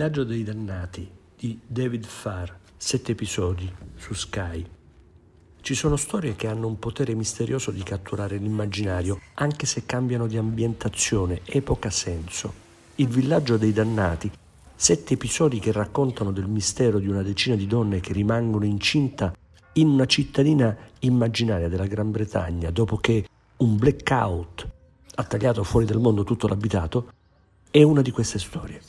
villaggio dei dannati di David Farr, sette episodi su Sky. Ci sono storie che hanno un potere misterioso di catturare l'immaginario, anche se cambiano di ambientazione, epoca, senso. Il villaggio dei dannati, sette episodi che raccontano del mistero di una decina di donne che rimangono incinta in una cittadina immaginaria della Gran Bretagna dopo che un blackout ha tagliato fuori dal mondo tutto l'abitato, è una di queste storie.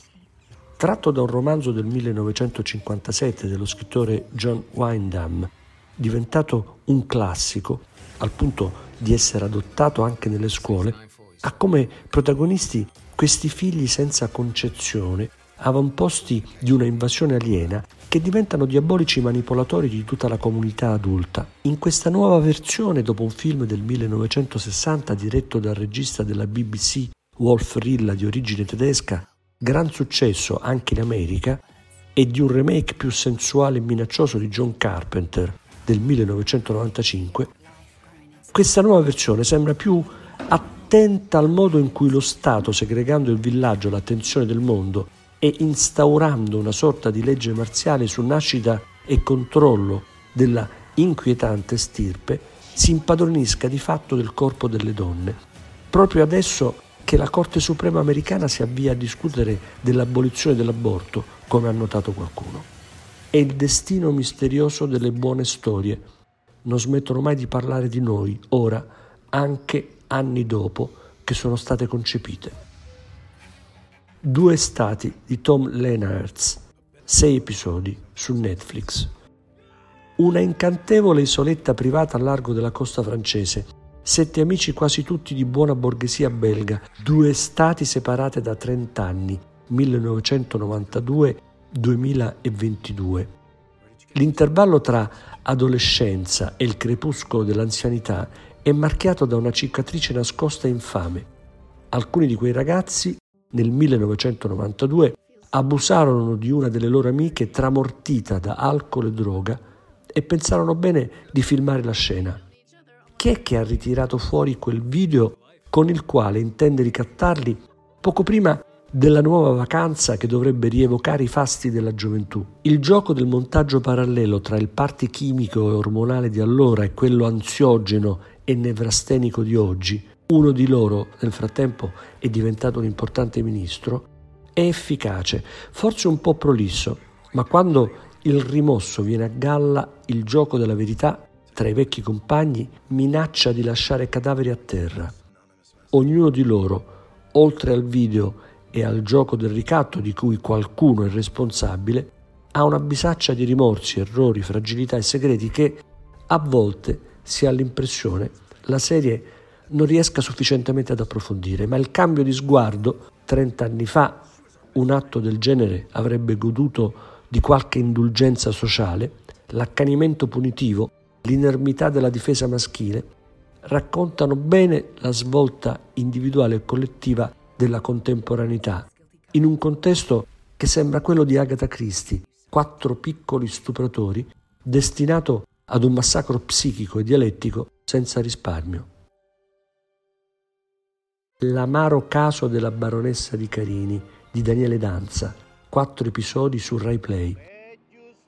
Tratto da un romanzo del 1957 dello scrittore John Wyndham, diventato un classico al punto di essere adottato anche nelle scuole, ha come protagonisti questi figli senza concezione, avamposti di una invasione aliena che diventano diabolici manipolatori di tutta la comunità adulta. In questa nuova versione, dopo un film del 1960 diretto dal regista della BBC Wolf Rilla di origine tedesca, gran successo anche in America, e di un remake più sensuale e minaccioso di John Carpenter del 1995, questa nuova versione sembra più attenta al modo in cui lo Stato, segregando il villaggio all'attenzione del mondo e instaurando una sorta di legge marziale su nascita e controllo della inquietante stirpe, si impadronisca di fatto del corpo delle donne. Proprio adesso che la Corte Suprema americana si avvia a discutere dell'abolizione dell'aborto, come ha notato qualcuno. È il destino misterioso delle buone storie. Non smettono mai di parlare di noi, ora, anche anni dopo che sono state concepite. Due stati di Tom Lenartz, sei episodi su Netflix. Una incantevole isoletta privata a largo della costa francese, sette amici quasi tutti di buona borghesia belga, due stati separate da 30 anni, 1992-2022. L'intervallo tra adolescenza e il crepuscolo dell'anzianità è marchiato da una cicatrice nascosta e infame. Alcuni di quei ragazzi nel 1992 abusarono di una delle loro amiche tramortita da alcol e droga e pensarono bene di filmare la scena. Chi è che ha ritirato fuori quel video con il quale intende ricattarli poco prima della nuova vacanza che dovrebbe rievocare i fasti della gioventù. Il gioco del montaggio parallelo tra il party chimico e ormonale di allora e quello ansiogeno e nevrastenico di oggi uno di loro nel frattempo è diventato un importante ministro, è efficace, forse un po' prolisso, ma quando il rimosso viene a galla, il gioco della verità tra i vecchi compagni minaccia di lasciare cadaveri a terra. Ognuno di loro, oltre al video e al gioco del ricatto di cui qualcuno è responsabile, ha una bisaccia di rimorsi, errori, fragilità e segreti che a volte si ha l'impressione la serie non riesca sufficientemente ad approfondire, ma il cambio di sguardo, 30 anni fa, un atto del genere avrebbe goduto di qualche indulgenza sociale, l'accanimento punitivo, l'inermità della difesa maschile, raccontano bene la svolta individuale e collettiva della contemporaneità, in un contesto che sembra quello di Agatha Christie, quattro piccoli stupratori, destinato ad un massacro psichico e dialettico senza risparmio. L'amaro caso della baronessa di Carini di Daniele Danza, quattro episodi su Rai Play.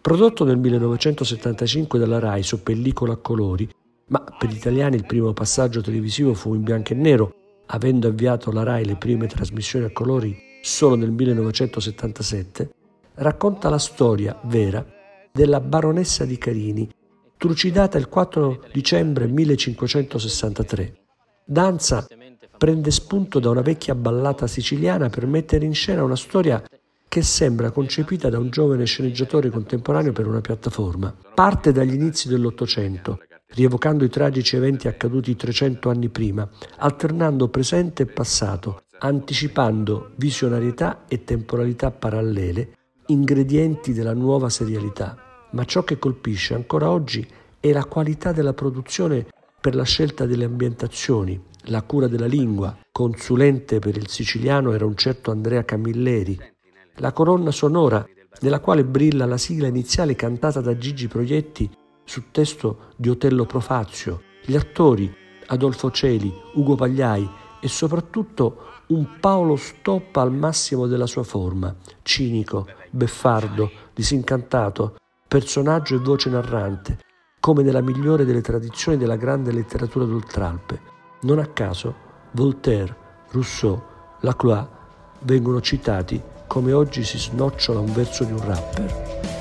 Prodotto nel 1975 dalla Rai su pellicola a colori, ma per gli italiani il primo passaggio televisivo fu in bianco e nero, avendo avviato la Rai le prime trasmissioni a colori solo nel 1977, racconta la storia vera della baronessa di Carini, trucidata il 4 dicembre 1563. Danza prende spunto da una vecchia ballata siciliana per mettere in scena una storia che sembra concepita da un giovane sceneggiatore contemporaneo per una piattaforma. Parte dagli inizi dell'Ottocento, rievocando i tragici eventi accaduti 300 anni prima, alternando presente e passato, anticipando visionarietà e temporalità parallele, ingredienti della nuova serialità. Ma ciò che colpisce ancora oggi è la qualità della produzione per la scelta delle ambientazioni, la cura della lingua. Consulente per il siciliano era un certo Andrea Camilleri. La colonna sonora, nella quale brilla la sigla iniziale cantata da Gigi Proietti su testo di Otello Profazio. Gli attori Adolfo Celi, Ugo Pagliai e soprattutto un Paolo Stoppa al massimo della sua forma, cinico, beffardo, disincantato, personaggio e voce narrante, come nella migliore delle tradizioni della grande letteratura d'Oltralpe. Non a caso Voltaire, Rousseau, Lacroix vengono citati come oggi si snocciola un verso di un rapper.